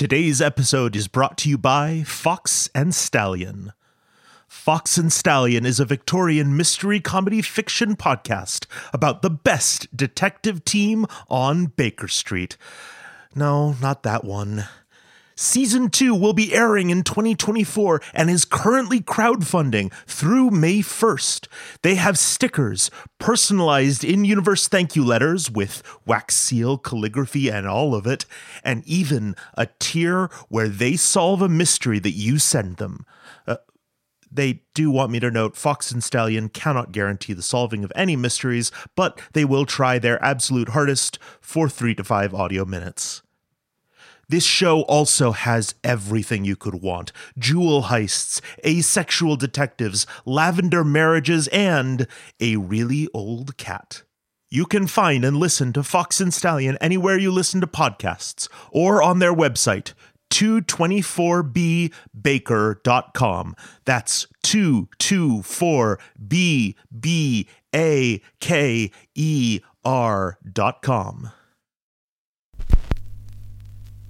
Today's episode is brought to you by Fox and Stallion. Fox and Stallion is a Victorian mystery comedy fiction podcast about the best detective team on Baker Street. No, not that one. Season 2 will be airing in 2024 and is currently crowdfunding through May 1st. They have stickers, personalized in universe thank you letters with wax seal, calligraphy, and all of it, and even a tier where they solve a mystery that you send them. Uh, they do want me to note Fox and Stallion cannot guarantee the solving of any mysteries, but they will try their absolute hardest for three to five audio minutes. This show also has everything you could want jewel heists, asexual detectives, lavender marriages, and a really old cat. You can find and listen to Fox and Stallion anywhere you listen to podcasts or on their website, 224bbaker.com. That's 224bbaker.com.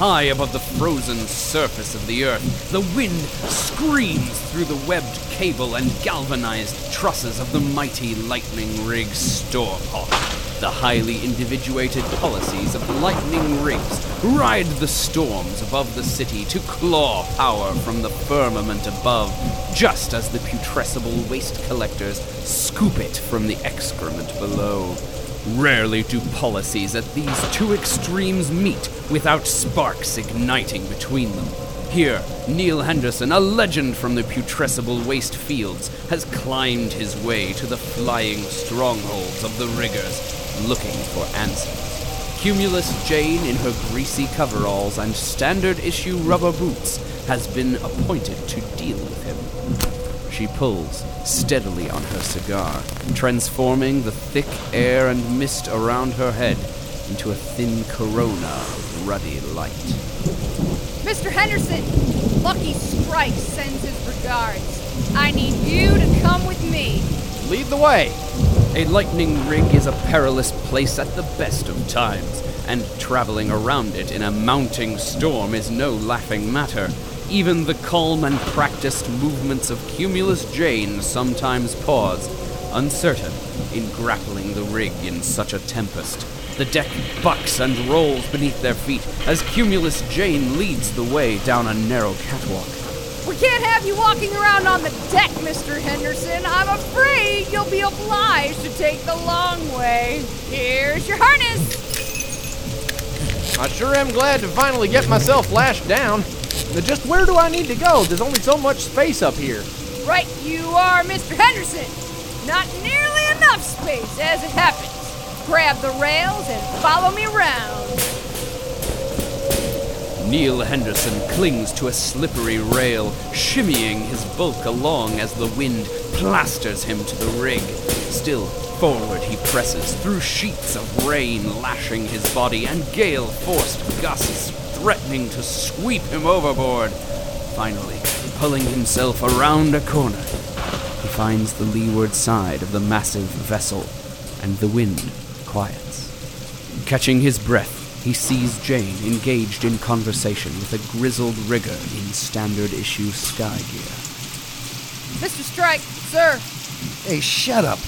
high above the frozen surface of the earth, the wind screams through the webbed cable and galvanized trusses of the mighty lightning rig Stormhawk. The highly individuated policies of lightning rigs ride the storms above the city to claw power from the firmament above, just as the putrescible waste collectors scoop it from the excrement below. Rarely do policies at these two extremes meet without sparks igniting between them. Here, Neal Henderson, a legend from the putrescible waste fields, has climbed his way to the flying strongholds of the riggers, looking for answers. Cumulus Jane, in her greasy coveralls and standard issue rubber boots, has been appointed to deal with him. She pulls steadily on her cigar, transforming the thick air and mist around her head into a thin corona of ruddy light. Mr. Henderson, Lucky Strike sends his regards. I need you to come with me. Lead the way! A lightning rig is a perilous place at the best of times, and traveling around it in a mounting storm is no laughing matter. Even the calm and practiced movements of Cumulus Jane sometimes pause, uncertain in grappling the rig in such a tempest. The deck bucks and rolls beneath their feet as Cumulus Jane leads the way down a narrow catwalk. We can't have you walking around on the deck, Mr. Henderson. I'm afraid you'll be obliged to take the long way. Here's your harness. I sure am glad to finally get myself lashed down. But just where do I need to go? There's only so much space up here. Right you are, Mr. Henderson. Not nearly enough space, as it happens. Grab the rails and follow me around. Neal Henderson clings to a slippery rail, shimmying his bulk along as the wind plasters him to the rig. Still, forward he presses through sheets of rain lashing his body and gale forced gusts threatening to sweep him overboard. Finally, pulling himself around a corner, he finds the leeward side of the massive vessel, and the wind quiets. Catching his breath, he sees Jane engaged in conversation with a grizzled rigger in standard issue sky gear. Mr. Strike, sir. Hey, shut up.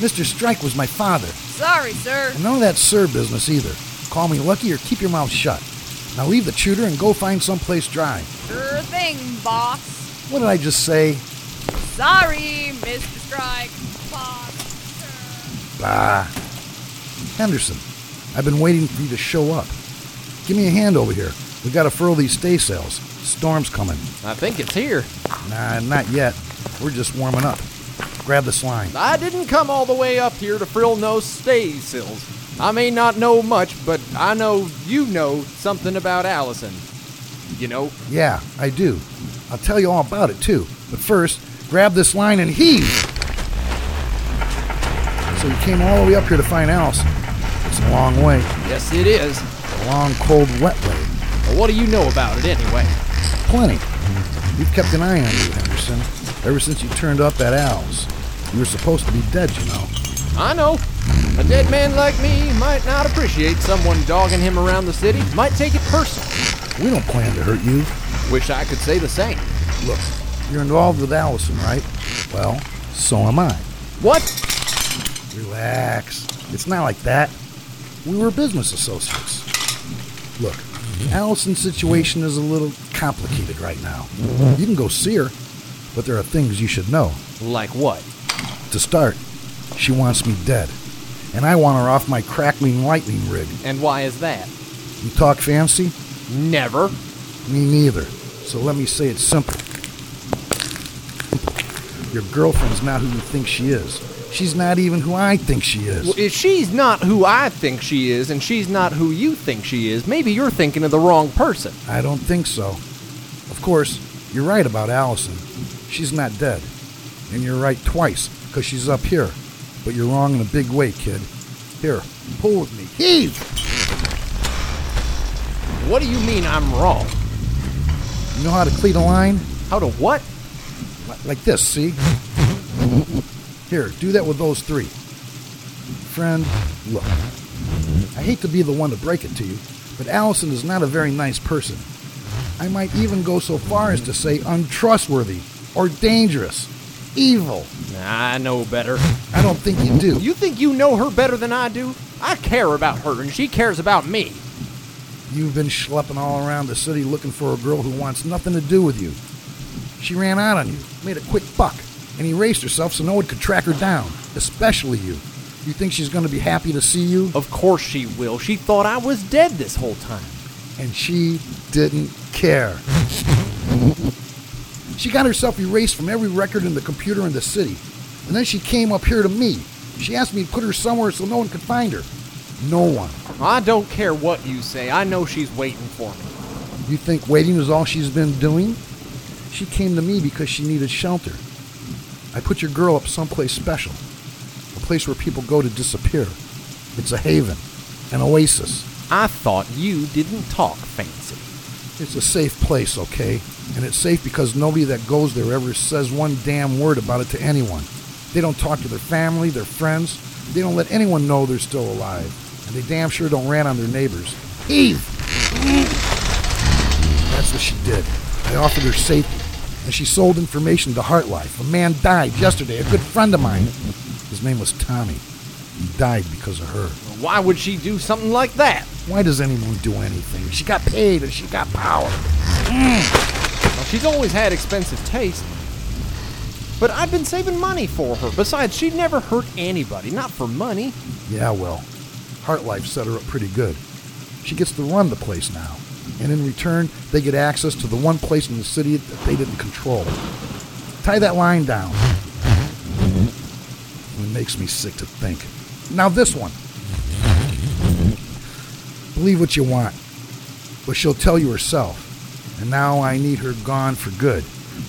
Mr. Strike was my father. Sorry, sir. And none of that sir business either. Call me Lucky or keep your mouth shut. Now leave the tutor and go find someplace dry. Sure thing, boss. What did I just say? Sorry, Mr. Strike. Bye. Bah. Henderson, I've been waiting for you to show up. Give me a hand over here. We've gotta furl these stay sails. Storm's coming. I think it's here. Nah, not yet. We're just warming up. Grab this line. I didn't come all the way up here to frill no staysails. I may not know much, but I know you know something about Allison. You know? Yeah, I do. I'll tell you all about it too. But first, grab this line and heave. So you came all the way up here to find Allison. It's a long way. Yes, it is. A long, cold, wet way. But what do you know about it anyway? Plenty. We've kept an eye on you, Henderson, ever since you turned up at Al's. You were supposed to be dead, you know. I know. A dead man like me might not appreciate someone dogging him around the city. Might take it personal. We don't plan to hurt you. Wish I could say the same. Look, you're involved with Allison, right? Well, so am I. What? Relax. It's not like that. We were business associates. Look, Allison's situation is a little complicated right now. You can go see her, but there are things you should know. Like what? To start, she wants me dead, and I want her off my crackling lightning rig. And why is that? You talk fancy? Never. Me neither. So let me say it simple. Your girlfriend's not who you think she is. She's not even who I think she is. Well, if she's not who I think she is, and she's not who you think she is, maybe you're thinking of the wrong person. I don't think so. Of course, you're right about Allison. She's not dead. And you're right twice, because she's up here. But you're wrong in a big way, kid. Here, pull with me. Heave! What do you mean I'm wrong? You know how to cleat a line? How to what? Like this, see? Here, do that with those three. Friend, look. I hate to be the one to break it to you, but Allison is not a very nice person. I might even go so far as to say untrustworthy or dangerous, evil. I know better. I don't think you do. You think you know her better than I do? I care about her, and she cares about me. You've been schlepping all around the city looking for a girl who wants nothing to do with you. She ran out on you, made a quick buck, and erased herself so no one could track her down, especially you. You think she's going to be happy to see you? Of course she will. She thought I was dead this whole time. And she didn't care. she got herself erased from every record in the computer in the city. And then she came up here to me. She asked me to put her somewhere so no one could find her. No one. I don't care what you say. I know she's waiting for me. You think waiting is all she's been doing? She came to me because she needed shelter. I put your girl up someplace special, a place where people go to disappear. It's a haven, an oasis. I thought you didn't talk fancy. It's a safe place, okay? And it's safe because nobody that goes there ever says one damn word about it to anyone. They don't talk to their family, their friends. They don't let anyone know they're still alive. And they damn sure don't rat on their neighbors. Eve! That's what she did. I offered her safety. And she sold information to HartLife. A man died yesterday, a good friend of mine. His name was Tommy. He died because of her. Why would she do something like that? Why does anyone do anything? She got paid and she got power. Well, she's always had expensive taste. But I've been saving money for her. Besides, she'd never hurt anybody, not for money. Yeah, well, HartLife set her up pretty good. She gets to run the place now, and in return, they get access to the one place in the city that they didn't control. Tie that line down. It makes me sick to think. Now, this one. Believe what you want, but she'll tell you herself. And now I need her gone for good.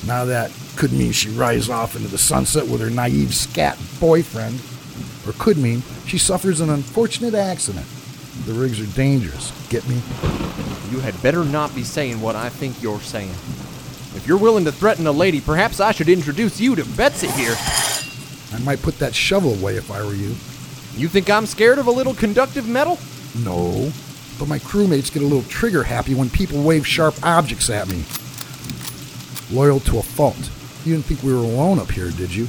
Now that could mean she rides off into the sunset with her naive scat boyfriend, or could mean she suffers an unfortunate accident. The rigs are dangerous. Get me? You had better not be saying what I think you're saying. If you're willing to threaten a lady, perhaps I should introduce you to Betsy here. I might put that shovel away if I were you. You think I'm scared of a little conductive metal? No, but my crewmates get a little trigger happy when people wave sharp objects at me. Loyal to a fault. You didn't think we were alone up here, did you?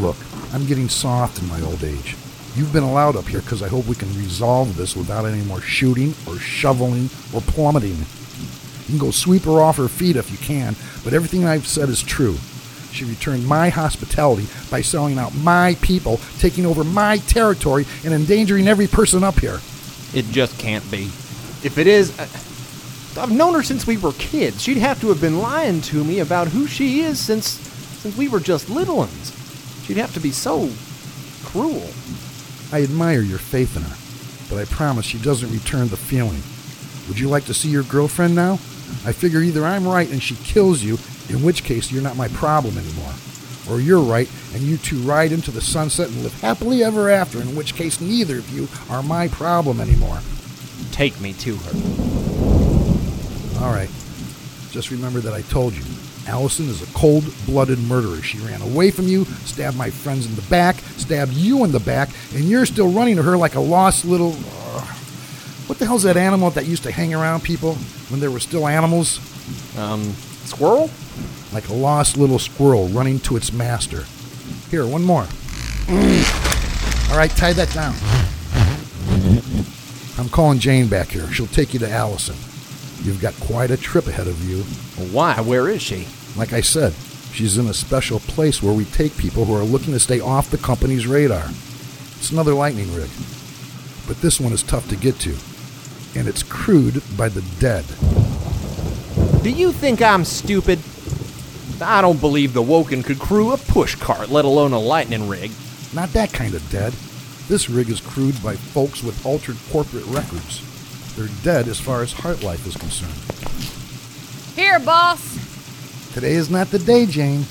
Look, I'm getting soft in my old age. You've been allowed up here because I hope we can resolve this without any more shooting or shoveling or plummeting. You can go sweep her off her feet if you can, but everything I've said is true. She returned my hospitality by selling out my people, taking over my territory, and endangering every person up here. It just can't be. If it is, uh, I've known her since we were kids. She'd have to have been lying to me about who she is since since we were just little ones. She'd have to be so cruel. I admire your faith in her, but I promise she doesn't return the feeling. Would you like to see your girlfriend now? I figure either I'm right and she kills you, in which case you're not my problem anymore. Or you're right and you two ride into the sunset and live happily ever after, in which case neither of you are my problem anymore. Take me to her. All right. Just remember that I told you. Allison is a cold blooded murderer. She ran away from you, stabbed my friends in the back, stabbed you in the back, and you're still running to her like a lost little. Uh, what the hell's that animal that used to hang around people when there were still animals? Um, squirrel? Like a lost little squirrel running to its master. Here, one more. All right, tie that down. I'm calling Jane back here. She'll take you to Allison. You've got quite a trip ahead of you. Why? Where is she? Like I said, she's in a special place where we take people who are looking to stay off the company's radar. It's another lightning rig. But this one is tough to get to. And it's crewed by the dead. Do you think I'm stupid? I don't believe the Woken could crew a push cart, let alone a lightning rig. Not that kind of dead. This rig is crewed by folks with altered corporate records. They're dead as far as HartLife is concerned. Here, boss. Today is not the day, Jane.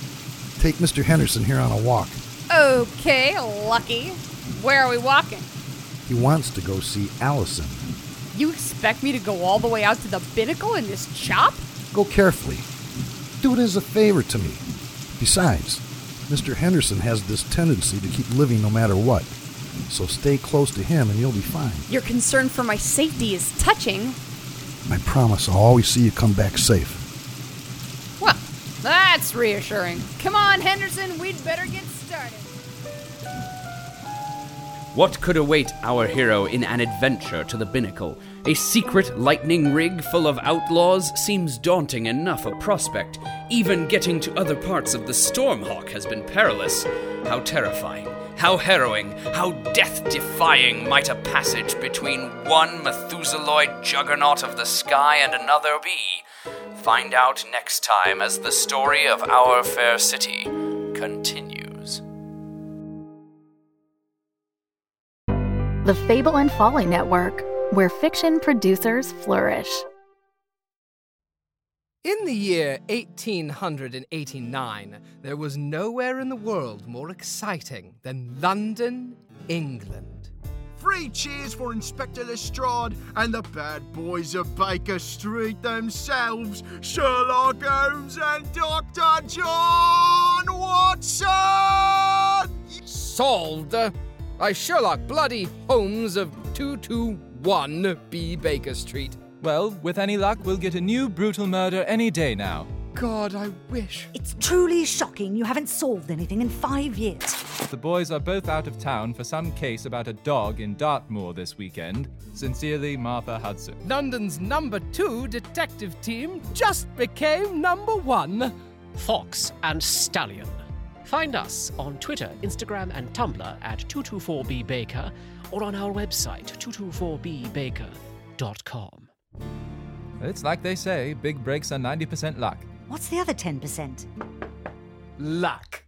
Take Mr. Henderson here on a walk. Okay, lucky. Where are we walking? He wants to go see Allison. You expect me to go all the way out to the binnacle in this chop? Go carefully. Do it as a favor to me. Besides, Mr. Henderson has this tendency to keep living no matter what. So stay close to him and you'll be fine. Your concern for my safety is touching. I promise I'll always see you come back safe. Well, that's reassuring. Come on, Henderson, we'd better get What could await our hero in an adventure to the binnacle? A secret lightning rig full of outlaws seems daunting enough a prospect. Even getting to other parts of the Stormhawk has been perilous. How terrifying, how harrowing, how death defying might a passage between one Methuseloid juggernaut of the sky and another be? Find out next time as the story of our fair city continues. The Fable and Folly Network, where fiction producers flourish. In the year 1889, there was nowhere in the world more exciting than London, England. Three cheers for Inspector Lestrade and the bad boys of Baker Street themselves, Sherlock Holmes and Dr. John Watson! Solved by Sherlock Bloody Holmes of 221 B. Baker Street. Well, with any luck, we'll get a new brutal murder any day now. God, I wish. It's truly shocking you haven't solved anything in five years. The boys are both out of town for some case about a dog in Dartmoor this weekend. Sincerely, Martha Hudson. London's number two detective team just became number one. Fox and Stallion. Find us on Twitter, Instagram, and Tumblr at 224bbaker or on our website, 224bbaker.com. It's like they say big breaks are 90% luck. What's the other 10%? Luck.